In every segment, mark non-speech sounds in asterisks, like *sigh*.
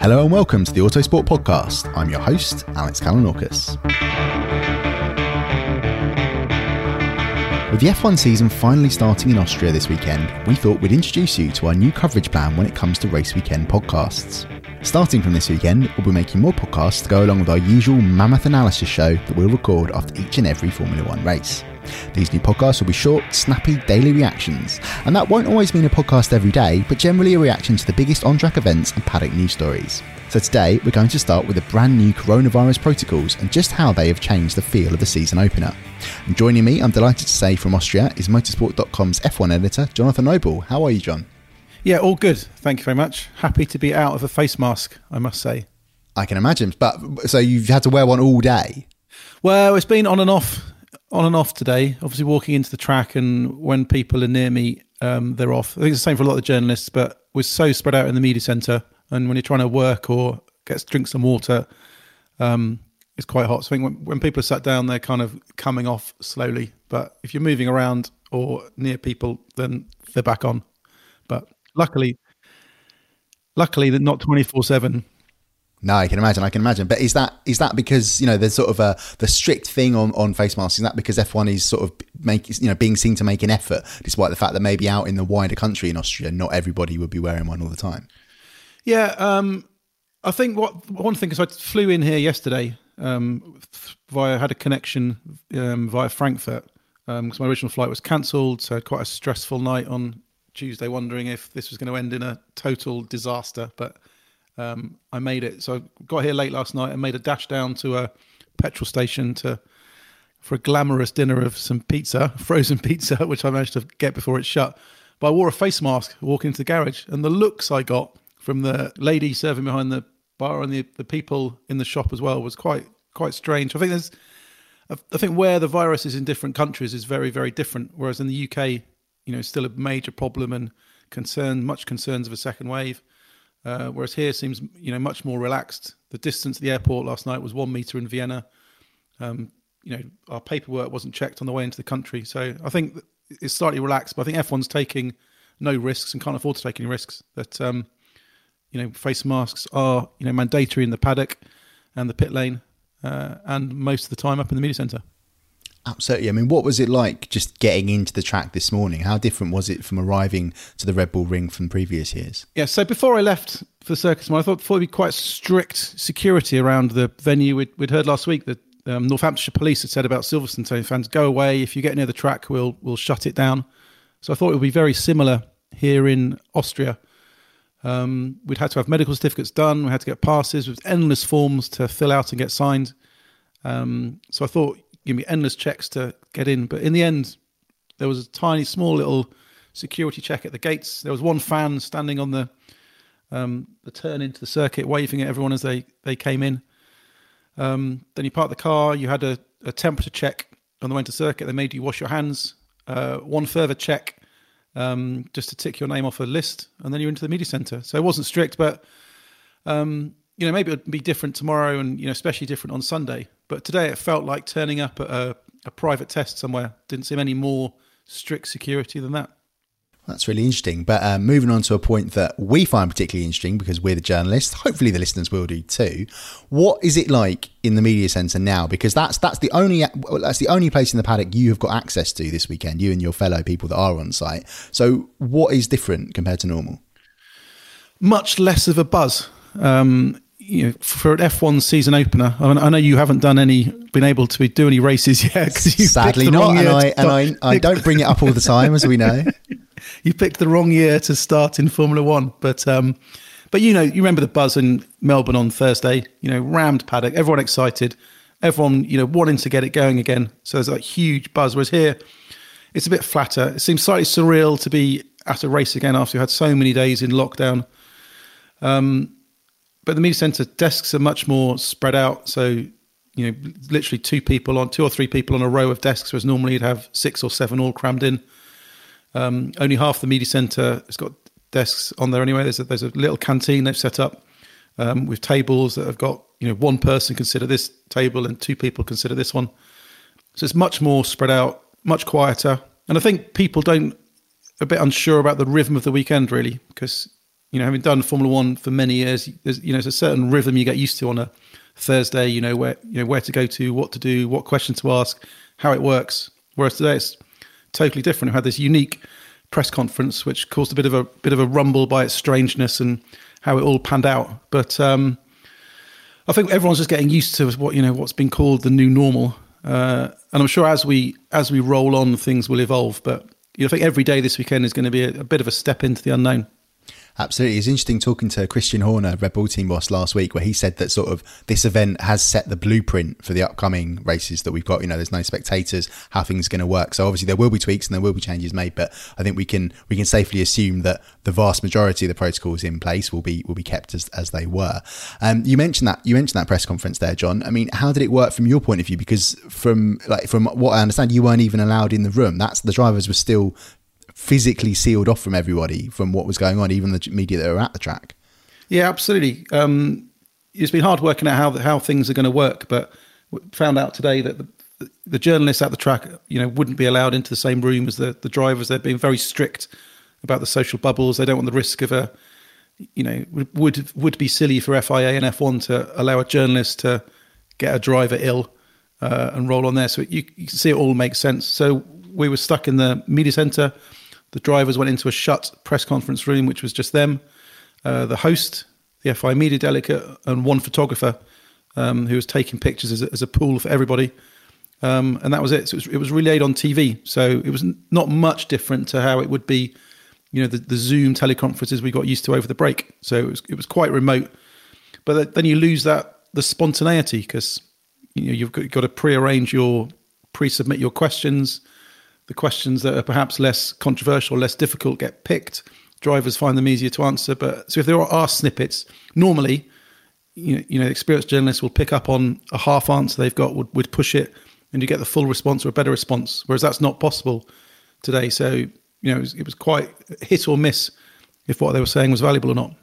Hello and welcome to the Autosport Podcast. I'm your host, Alex Kalinauckas. With the F1 season finally starting in Austria this weekend, we thought we'd introduce you to our new coverage plan when it comes to race weekend podcasts. Starting from this weekend, we'll be making more podcasts to go along with our usual mammoth analysis show that we'll record after each and every Formula One race. These new podcasts will be short, snappy, daily reactions, and that won't always mean a podcast every day, but generally a reaction to the biggest on track events and paddock news stories. So today, we're going to start with the brand new coronavirus protocols and just how they have changed the feel of the season opener. And joining me, I'm delighted to say from Austria, is Motorsport.com's F1 editor, Jonathan Noble. How are you, John? Yeah, all good. Thank you very much. Happy to be out of a face mask, I must say. I can imagine. But so you've had to wear one all day? Well, it's been on and off on and off today. Obviously, walking into the track, and when people are near me, um, they're off. I think it's the same for a lot of the journalists, but we're so spread out in the media centre, and when you're trying to work or get drink some water, um, it's quite hot. So I think when, when people are sat down, they're kind of coming off slowly. But if you're moving around or near people, then they're back on. But luckily, luckily, that not twenty four seven no, I can imagine. I can imagine. But is that is that because you know there's sort of a the strict thing on, on face masks? Is that because F1 is sort of make you know being seen to make an effort, despite the fact that maybe out in the wider country in Austria, not everybody would be wearing one all the time. Yeah, um, I think what one thing is I flew in here yesterday um, via had a connection um, via Frankfurt because um, my original flight was cancelled, so quite a stressful night on Tuesday, wondering if this was going to end in a total disaster, but um, I made it. So I got here late last night and made a dash down to a petrol station to for a glamorous dinner of some pizza, *laughs* frozen pizza, *laughs* which I managed to get before it shut. But I wore a face mask walking into the garage, and the looks I got from the lady serving behind the bar and the, the people in the shop as well was quite quite strange. I think there's, I think where the virus is in different countries is very very different. Whereas in the UK, you know, still a major problem and concern, much concerns of a second wave. Uh, whereas here seems you know much more relaxed. The distance to the airport last night was one meter in Vienna. Um, you know our paperwork wasn't checked on the way into the country, so I think it's slightly relaxed. But I think F1's taking no risks and can't afford to take any risks. That um, you know face masks are you know mandatory in the paddock and the pit lane, uh, and most of the time up in the media centre. Absolutely. I mean, what was it like just getting into the track this morning? How different was it from arriving to the Red Bull Ring from previous years? Yeah, so before I left for circus, I thought, thought it'd be quite strict security around the venue. We'd, we'd heard last week that um, Northamptonshire Police had said about Silverstone saying fans go away if you get near the track, we'll we'll shut it down. So I thought it would be very similar here in Austria. Um, we'd had to have medical certificates done. We had to get passes with endless forms to fill out and get signed. Um, so I thought, give me endless checks to get in. But in the end, there was a tiny, small little security check at the gates. There was one fan standing on the um, the turn into the circuit, waving at everyone as they they came in. Um, then you parked the car. You had a, a, temperature check on the way to circuit. They made you wash your hands. Uh, one further check um, just to tick your name off a list, and then you're into the media centre. So it wasn't strict, but um, you know maybe it would be different tomorrow, and you know especially different on Sunday. But today it felt like turning up at a, a private test somewhere. Didn't seem any more strict security than that. That's really interesting. But uh, moving on to a point that we find particularly interesting because we're the journalists. *laughs* Hopefully, the listeners will do too. What is it like in the media centre now? Because that's that's the only that's the only place in the paddock you have got access to this weekend. You and your fellow people that are on site. So, what is different compared to normal? Much less of a buzz. Um, you know, for an F1 season opener, I, mean, I, know you haven't done any, been able to do any races *laughs* yet. Sadly, not, and I and I, I don't bring it up all the time, as we know. *laughs* you picked the wrong year to start in Formula One. But um, but you know, you remember the buzz in Melbourne on Thursday. You know, rammed paddock, everyone excited, everyone you know wanting to get it going again. So there's a huge buzz. Whereas here, it's a bit flatter. It seems slightly surreal to be at a race again after you had so many days in lockdown. Um, but the media centre desks are much more spread out. So you know, literally two people on two or three people on a row of desks, whereas normally you'd have six or seven all crammed in. Um, only half the media centre has got desks on there anyway. There's a, there's a little canteen they've set up um, with tables that have got you know one person consider this table and two people consider this one. So it's much more spread out, much quieter, and I think people don't a bit unsure about the rhythm of the weekend really because you know having done Formula One for many years, there's you know there's a certain rhythm you get used to on a Thursday. You know where you know where to go to, what to do, what questions to ask, how it works. Whereas today it's totally different. We had this unique press conference, which caused a bit of a bit of a rumble by its strangeness and how it all panned out. But um, I think everyone's just getting used to what you know what's been called the new normal, uh, and I'm sure as we as we roll on, things will evolve. But you know, I think every day this weekend is going to be a, a bit of a step into the unknown. Absolutely. It's interesting talking to Christian Horner, Red Bull team boss, last week, where he said that sort of this event has set the blueprint for the upcoming races that we've got. You know, there's no spectators, how things are going to work. So obviously there will be tweaks and there will be changes made, but I think we can we can safely assume that the vast majority of the protocols in place will be will be kept as, as they were. Um, you mentioned that you mentioned that press conference there, John. I mean, how did it work from your point of view? Because from like from what I understand, you weren't even allowed in the room. That's the drivers were still physically sealed off from everybody from what was going on, even the media that were at the track. Yeah, absolutely. Um, it's been hard working out how how things are going to work, but found out today that the, the, journalists at the track, you know, wouldn't be allowed into the same room as the the drivers. They're being very strict about the social bubbles. They don't want the risk of a, you know, would would be silly for FIA and F1 to allow a journalist to get a driver ill uh, and roll on there. So you, you can see it all makes sense. So we were stuck in the media center the drivers went into a shut press conference room, which was just them, uh, the host, the FI media delegate, and one photographer um, who was taking pictures as a, as a pool for everybody. Um, and that was it. So it was, it was, relayed on TV. So it was not much different to how it would be, you know, the, the Zoom teleconferences we got used to over the break. So it was, it was quite remote. But then you lose that the spontaneity because you know you've got, you've got to pre-arrange your pre-submit your questions the questions that are perhaps less controversial, less difficult get picked. Drivers find them easier to answer. But so if there are snippets, normally, you know, you know, experienced journalists will pick up on a half answer they've got, would, would push it, and you get the full response or a better response. Whereas that's not possible today. So you know, it was, it was quite hit or miss if what they were saying was valuable or not.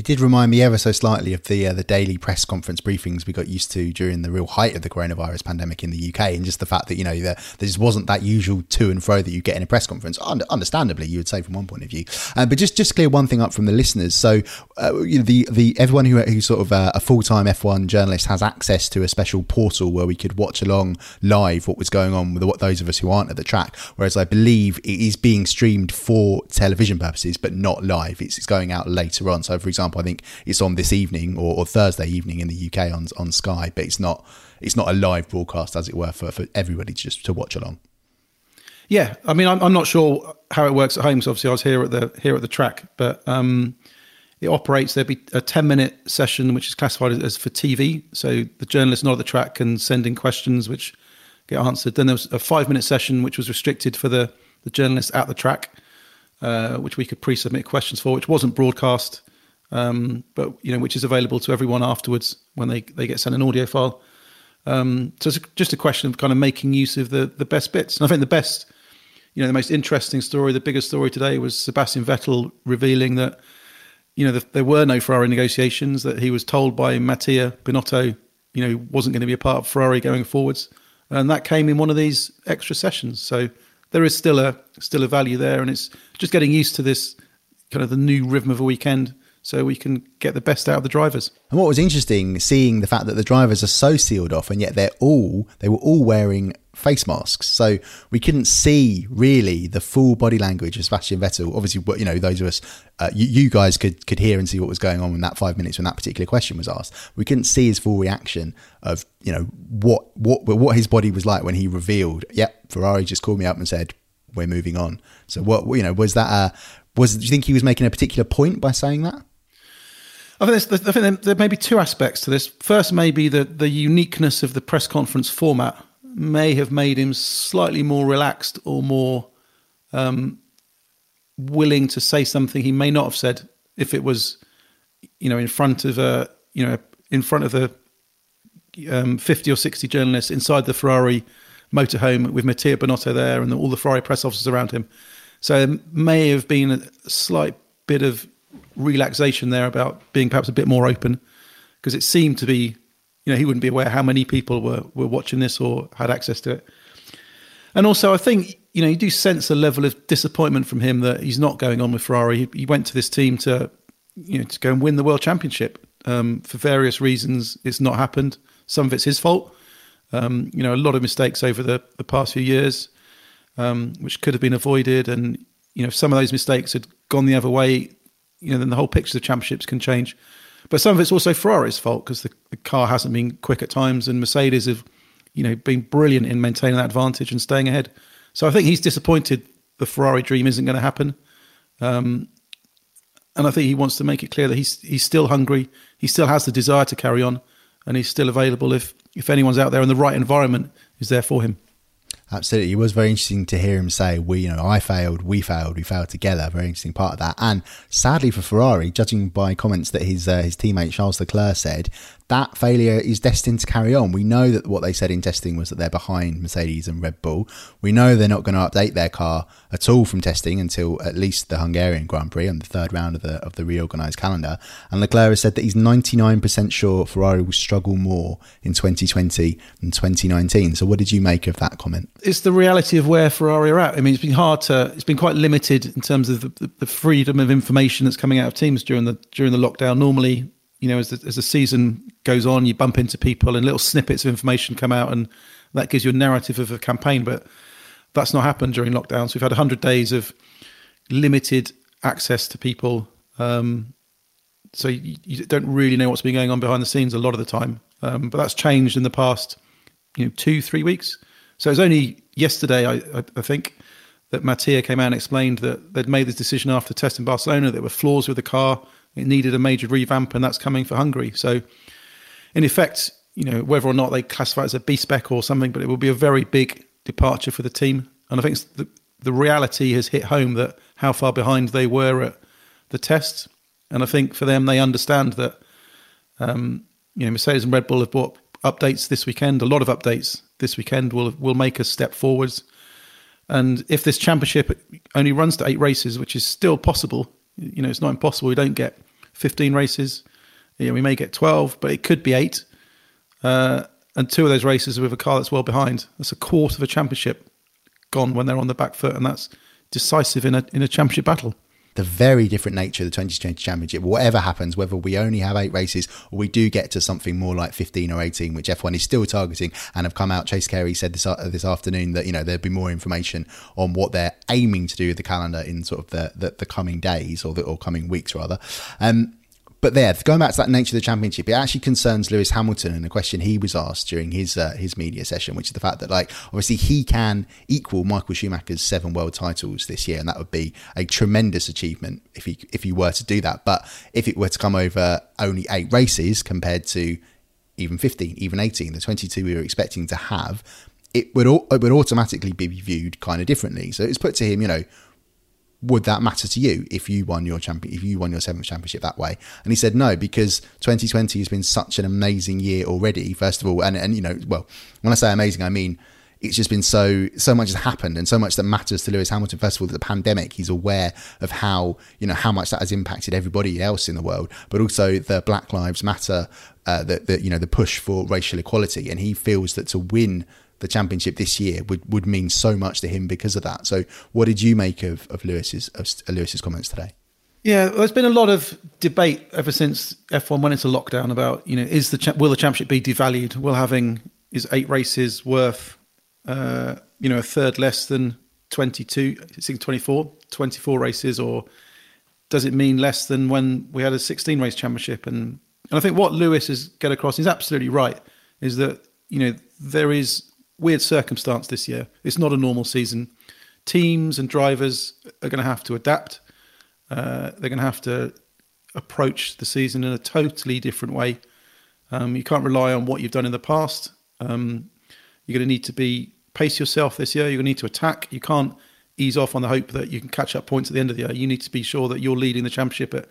It did remind me ever so slightly of the uh, the daily press conference briefings we got used to during the real height of the coronavirus pandemic in the UK, and just the fact that you know there, there just wasn't that usual to and fro that you get in a press conference. understandably, you would say from one point of view, uh, but just just clear one thing up from the listeners. So uh, the the everyone who who's sort of uh, a, a full time F1 journalist has access to a special portal where we could watch along live what was going on with what those of us who aren't at the track. Whereas I believe it is being streamed for television purposes, but not live. It's, it's going out later on. So for example example, I think it's on this evening or, or, Thursday evening in the UK on on Sky, but it's not it's not a live broadcast as it were for, for everybody to just to watch along. Yeah, I mean, I'm, I'm not sure how it works at home. So obviously, I was here at the here at the track, but um, it operates. There'd be a 10 minute session, which is classified as for TV. So the journalists not at the track can send in questions which get answered. Then there was a five minute session, which was restricted for the, the journalists at the track, uh, which we could pre submit questions for, which wasn't broadcast, um, but you know, which is available to everyone afterwards when they, they get sent an audio file. Um, so it's just a question of kind of making use of the, the best bits. And I think the best, you know, the most interesting story, the biggest story today was Sebastian Vettel revealing that you know, the, there were no Ferrari negotiations, that he was told by Mattia Binotto, you know, wasn't going to be a part of Ferrari going forwards. And that came in one of these extra sessions. So there is still a still a value there, and it's just getting used to this kind of the new rhythm of a weekend so we can get the best out of the drivers. And what was interesting, seeing the fact that the drivers are so sealed off, and yet they're all they were all wearing face masks, so we couldn't see really the full body language of Sebastian Vettel. Obviously, you know those of us, uh, you, you, guys could could hear and see what was going on in that five minutes when that particular question was asked. We couldn't see his full reaction of you know what what what his body was like when he revealed. Yep, Ferrari just called me up and said we're moving on. So what you know was that a was do you think he was making a particular point by saying that? I think, I think there may be two aspects to this. First, maybe the, the uniqueness of the press conference format may have made him slightly more relaxed or more um, willing to say something he may not have said if it was, you know, in front of a, you know, in front of the um, 50 or 60 journalists inside the Ferrari motorhome with Mattia Binotto there and all the Ferrari press officers around him. So it may have been a slight bit of relaxation there about being perhaps a bit more open because it seemed to be, you know, he wouldn't be aware how many people were, were watching this or had access to it. And also, I think, you know, you do sense a level of disappointment from him that he's not going on with Ferrari. He, he went to this team to, you know, to go and win the world championship. Um, for various reasons, it's not happened. Some of it's his fault. Um, you know, a lot of mistakes over the, the past few years, um, which could have been avoided. And, you know, if some of those mistakes had gone the other way, you know, then the whole picture of the championships can change. But some of it's also Ferrari's fault because the, the car hasn't been quick at times, and Mercedes have, you know, been brilliant in maintaining that advantage and staying ahead. So I think he's disappointed the Ferrari dream isn't going to happen. Um, and I think he wants to make it clear that he's he's still hungry. He still has the desire to carry on, and he's still available if if anyone's out there in the right environment is there for him. Absolutely. It was very interesting to hear him say, we, you know, I failed, we failed, we failed together. Very interesting part of that. And sadly for Ferrari, judging by comments that his, uh, his teammate Charles Leclerc said, that failure is destined to carry on. We know that what they said in testing was that they're behind Mercedes and Red Bull. We know they're not going to update their car at all from testing until at least the Hungarian Grand Prix on the third round of the of the reorganised calendar. And Leclerc has said that he's 99% sure Ferrari will struggle more in 2020 than 2019. So what did you make of that comment? It's the reality of where Ferrari are at. I mean, it's been hard to, it's been quite limited in terms of the, the freedom of information that's coming out of teams during the during the lockdown. Normally, you know, as the, as the season goes on, you bump into people and little snippets of information come out, and that gives you a narrative of a campaign. But that's not happened during lockdowns. We've had 100 days of limited access to people. Um, so you, you, don't really know what's been going on behind the scenes a lot of the time. Um, but that's changed in the past, you know, two, three weeks. So it was only yesterday, I, I, I think, that Mattia came out and explained that they'd made this decision after test in Barcelona. There were flaws with the car it needed a major revamp, and that's coming for Hungary. So, in effect, you know, whether or not they classify it as a B spec or something, but it will be a very big departure for the team. And I think the, the reality has hit home that how far behind they were at the tests. And I think for them, they understand that, um, you know, Mercedes and Red Bull have brought updates this weekend. A lot of updates this weekend will will make us step forwards. And if this championship only runs to eight races, which is still possible, you know, it's not impossible. We don't get 15 races. You know, we may get 12, but it could be eight. Uh, and two of those races with a car that's well behind. That's a quarter of a championship gone when they're on the back foot, and that's decisive in a in a championship battle the very different nature of the 2020 championship. Whatever happens, whether we only have eight races or we do get to something more like 15 or 18, which F1 is still targeting and have come out. Chase Carey said this uh, this afternoon that you know there'd be more information on what they're aiming to do with the calendar in sort of the the, the coming days or the or coming weeks rather. Um, but there, going back to that nature of the championship, it actually concerns Lewis Hamilton and a question he was asked during his uh, his media session, which is the fact that like obviously he can equal Michael Schumacher's seven world titles this year, and that would be a tremendous achievement if he if he were to do that. But if it were to come over only eight races compared to even 15, even 18, the 22 we were expecting to have, it would it would automatically be viewed kind of differently. So it's put to him, you know, would that matter to you if you won your champion if you won your seventh championship that way? And he said no because 2020 has been such an amazing year already first of all. And and you know well when i say amazing i mean it's just been so so much has happened and so much that matters to Lewis Hamilton. First of all, the pandemic, he's aware of how you know how much that has impacted everybody else in the world, but also the Black Lives Matter, uh, the, the you know the push for racial equality, and he feels that to win the championship this year would, would mean so much to him because of that. So, what did you make of, of Lewis's of Lewis's comments today? Yeah, there's been a lot of debate ever since F1 went into lockdown about you know is the will the championship be devalued? Will having is eight races worth uh, you know a third less than 22, 24, 24 races, or does it mean less than when we had a 16 race championship? And and I think what Lewis has get across is absolutely right. Is that you know there is weird circumstance this year. It's not a normal season. Teams and drivers are going to have to adapt. Uh, they're going to have to approach the season in a totally different way. Um, you can't rely on what you've done in the past. Um, you're going to need to be pace yourself this year. You're going to need to attack. You can't ease off on the hope that you can catch up points at the end of the year. You need to be sure that you're leading the championship at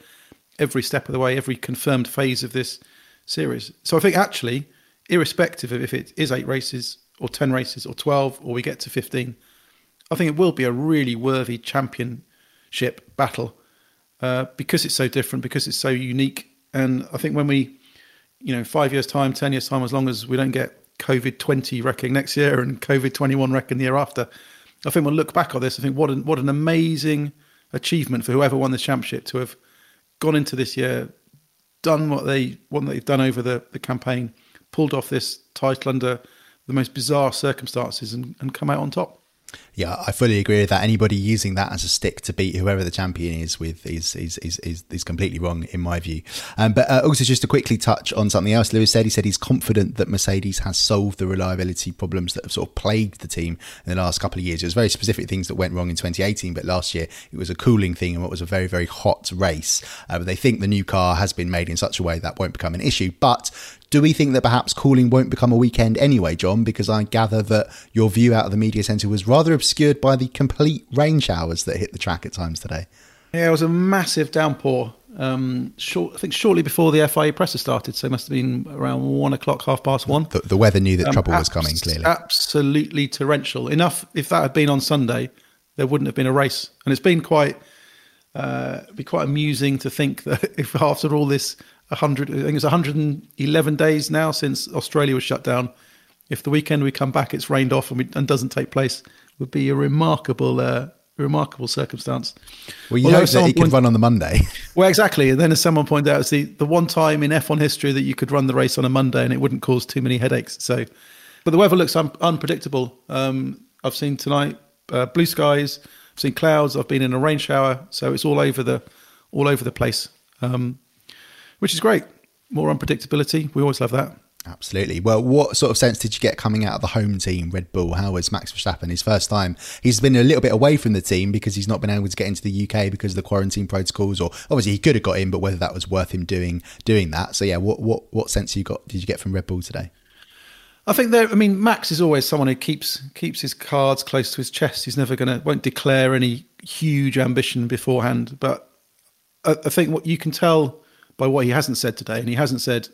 every step of the way, every confirmed phase of this series. So I think actually, irrespective of if it is eight races or 10 races or 12 or we get to 15. I think it will be a really worthy championship battle uh, because it's so different, because it's so unique. And I think when we, you know, five years' time, 10 years' time, as long as we don't get COVID 20 wrecking next year and COVID 21 wrecking the year after, I think we'll look back on this. I think what an, what an amazing achievement for whoever won the championship to have gone into this year, done what they what they've done over the, the campaign, pulled off this title under the most bizarre circumstances and, and come out on top. Yeah, I fully agree with that. Anybody using that as a stick to beat whoever the champion is with is is is is, is completely wrong in my view. Um, but uh, also just to quickly touch on something else, Lewis said he said he's confident that Mercedes has solved the reliability problems that have sort of plagued the team in the last couple of years. It was very specific things that went wrong in 2018, but last year it was a cooling thing and what was a very very hot race. Uh, but they think the new car has been made in such a way that won't become an issue. But do we think that perhaps cooling won't become a weekend anyway, John? Because I gather that your view out of the media centre was rather obscured by the complete rain showers that hit the track at times today. Yeah, it was a massive downpour. Um, short, I think shortly before the FIA presser started, so it must have been around one o'clock, half past one. The, the weather knew that um, trouble was coming. Clearly, absolutely torrential. Enough. If that had been on Sunday, there wouldn't have been a race. And it's been quite, uh, be quite amusing to think *laughs* that if after all this 100, I think it's 111 days now since Australia was shut down. If the weekend we come back, it's rained off and, we, and doesn't take place, would be a remarkable, uh, remarkable circumstance. Well, you Although hope that he can run on the Monday. *laughs* Well, exactly. And then, as someone pointed out, it's the, the one time in F1 history that you could run the race on a Monday and it wouldn't cause too many headaches. So, but the weather looks un- unpredictable. Um, I've seen tonight uh, blue skies. I've seen clouds. I've been in a rain shower. So it's all over the all over the place. Um, which is great. More unpredictability. We always love that. Absolutely. Well, what sort of sense did you get coming out of the home team, Red Bull? How was Max Verstappen his first time? He's been a little bit away from the team because he's not been able to get into the UK because of the quarantine protocols, or obviously he could have got in, but whether that was worth him doing doing that. So yeah, what what what sense you got did you get from Red Bull today? I think there. I mean, Max is always someone who keeps keeps his cards close to his chest. He's never going to won't declare any huge ambition beforehand. But I, I think what you can tell by what he hasn't said today. And he hasn't said,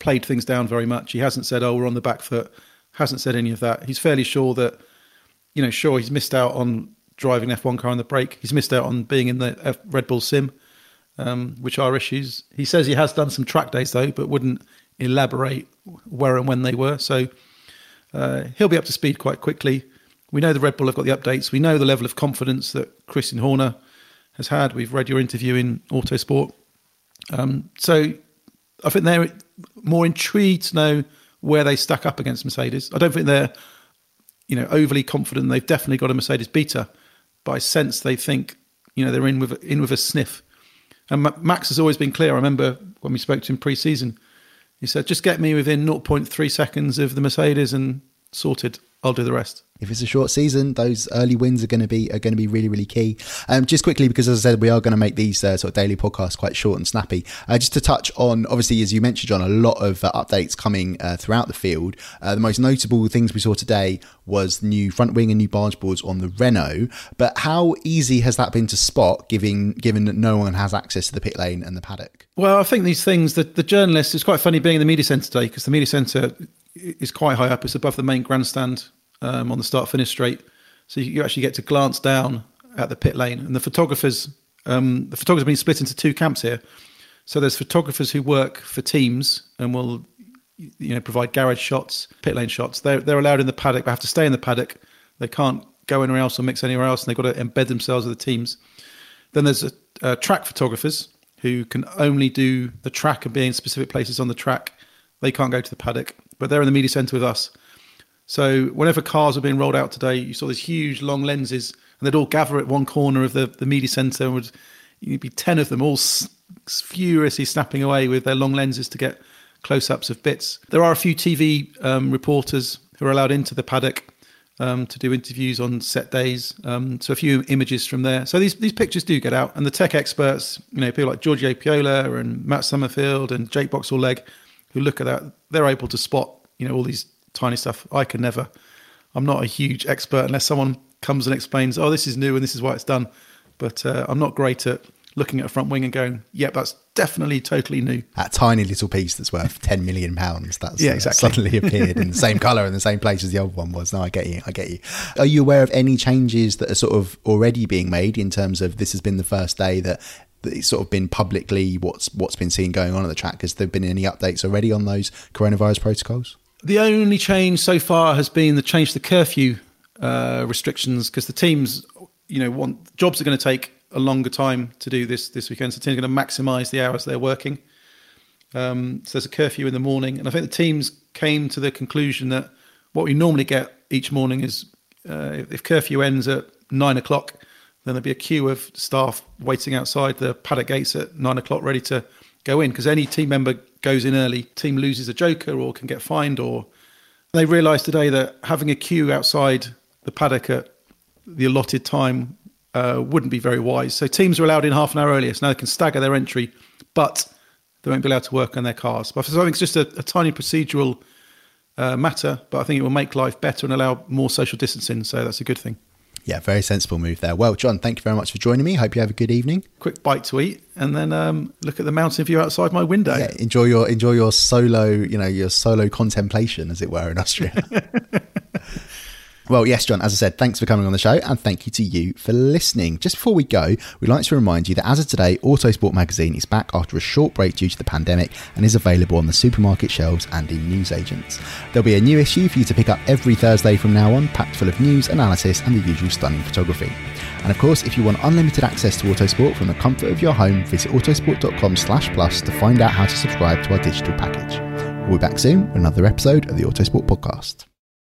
played things down very much. He hasn't said, oh, we're on the back foot. Hasn't said any of that. He's fairly sure that, you know, sure, he's missed out on driving an F1 car on the break. He's missed out on being in the F- Red Bull sim, um, which are issues. He says he has done some track days, though, but wouldn't elaborate where and when they were. So uh, he'll be up to speed quite quickly. We know the Red Bull have got the updates. We know the level of confidence that Christian Horner has had. We've read your interview in Autosport. Um, so I think they're more intrigued to know where they stack up against Mercedes. I don't think they're, you know, overly confident. They've definitely got a Mercedes beta, but I sense they think, you know, they're in with in with a sniff. And Max has always been clear. I remember when we spoke to him pre-season. He said, "Just get me within 0.3 seconds of the Mercedes and sorted. I'll do the rest." if it's a short season, those early wins are going to be are going to be really really key. Um, just quickly because as I said, we are going to make these uh, sort of daily podcasts quite short and snappy. Uh, just to touch on, obviously, as you mentioned, John, a lot of uh, updates coming uh, throughout the field. Uh, the most notable things we saw today was new front wing and new barge boards on the Renault. But how easy has that been to spot, given given that no one has access to the pit lane and the paddock? Well, I think these things, the, the journalists, it's quite funny being in the media centre today because the media centre is quite high up. It's above the main grandstand um, on the start finish straight. So you, you, actually get to glance down at the pit lane. And the photographers, um, the photographers have been split into two camps here. So there's photographers who work for teams and will you know provide garage shots, pit lane shots. They're they're allowed in the paddock. They have to stay in the paddock. They can't go anywhere else or mix anywhere else, and they've got to embed themselves with the teams. Then there's a, a track photographers who can only do the track and be in specific places on the track. They can't go to the paddock, but they're in the media centre with us. So whenever cars were being rolled out today, you saw these huge long lenses, and they'd all gather at one corner of the, the media centre, and would you'd be ten of them all s- furiously snapping away with their long lenses to get close-ups of bits. There are a few TV um, reporters who are allowed into the paddock um, to do interviews on set days. Um, so a few images from there. So these these pictures do get out, and the tech experts, you know, people like Giorgio Piola and Matt Somerfield and Jake Boxall-Legge, who look at that, they're able to spot, you know, all these tiny stuff. I can never. I'm not a huge expert unless someone comes and explains, oh, this is new and this is why it's done. But uh, I'm not great at looking at a front wing and going, yep, that's definitely totally new. That tiny little piece that's worth 10 million pounds that's yeah, uh, suddenly appeared in the *laughs* same colour in the same place as the old one was. No, I get you. I get you. Are you aware of any changes that are sort of already being made in terms of this has been the first day that it's sort of been publicly what's what's been seen going on at the track? Has there been any updates already on those coronavirus protocols? The only change so far has been the change to curfew uh, restrictions because the teams, you know, want jobs are going to take a longer time to do this this weekend. So teams are going to maximise the hours they're working. Um, so there's a curfew in the morning, and I think the teams came to the conclusion that what we normally get each morning is uh, if curfew ends at nine o'clock, then there'll be a queue of staff waiting outside the paddock gates at nine o'clock, ready to go in because any team member goes in early, team loses a joker or can get fined. Or they realised today that having a queue outside the paddock at the allotted time uh, wouldn't be very wise. So teams are allowed in half an hour earlier, so now they can stagger their entry, but they won't be allowed to work on their cars. But I think it's just a, a tiny procedural uh, matter, but I think it will make life better and allow more social distancing. So that's a good thing. Yeah, very sensible move there. Well, John, thank you very much for joining me. Hope you have a good evening. Quick bite to eat, and then um, look at the mountain view outside my window. Yeah, enjoy your enjoy your solo, you know, your solo contemplation, as it were, in Austria. *laughs* Well, yes, John, as I said, thanks for coming on the show and thank you to you for listening. Just before we go, we'd like to remind you that as of today, Autosport magazine is back after a short break due to the pandemic and is available on the supermarket shelves and in newsagents. There'll be a new issue for you to pick up every Thursday from now on, packed full of news, analysis, and the usual stunning photography. And of course, if you want unlimited access to Autosport from the comfort of your home, visit autosport.com slash plus to find out how to subscribe to our digital package. We'll be back soon with another episode of the Autosport podcast.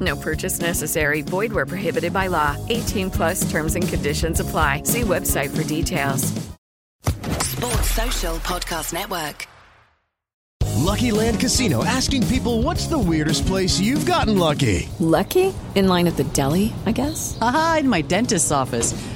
No purchase necessary. Void where prohibited by law. 18 plus terms and conditions apply. See website for details. Sports Social Podcast Network. Lucky Land Casino asking people what's the weirdest place you've gotten lucky? Lucky? In line at the deli, I guess? Aha, in my dentist's office.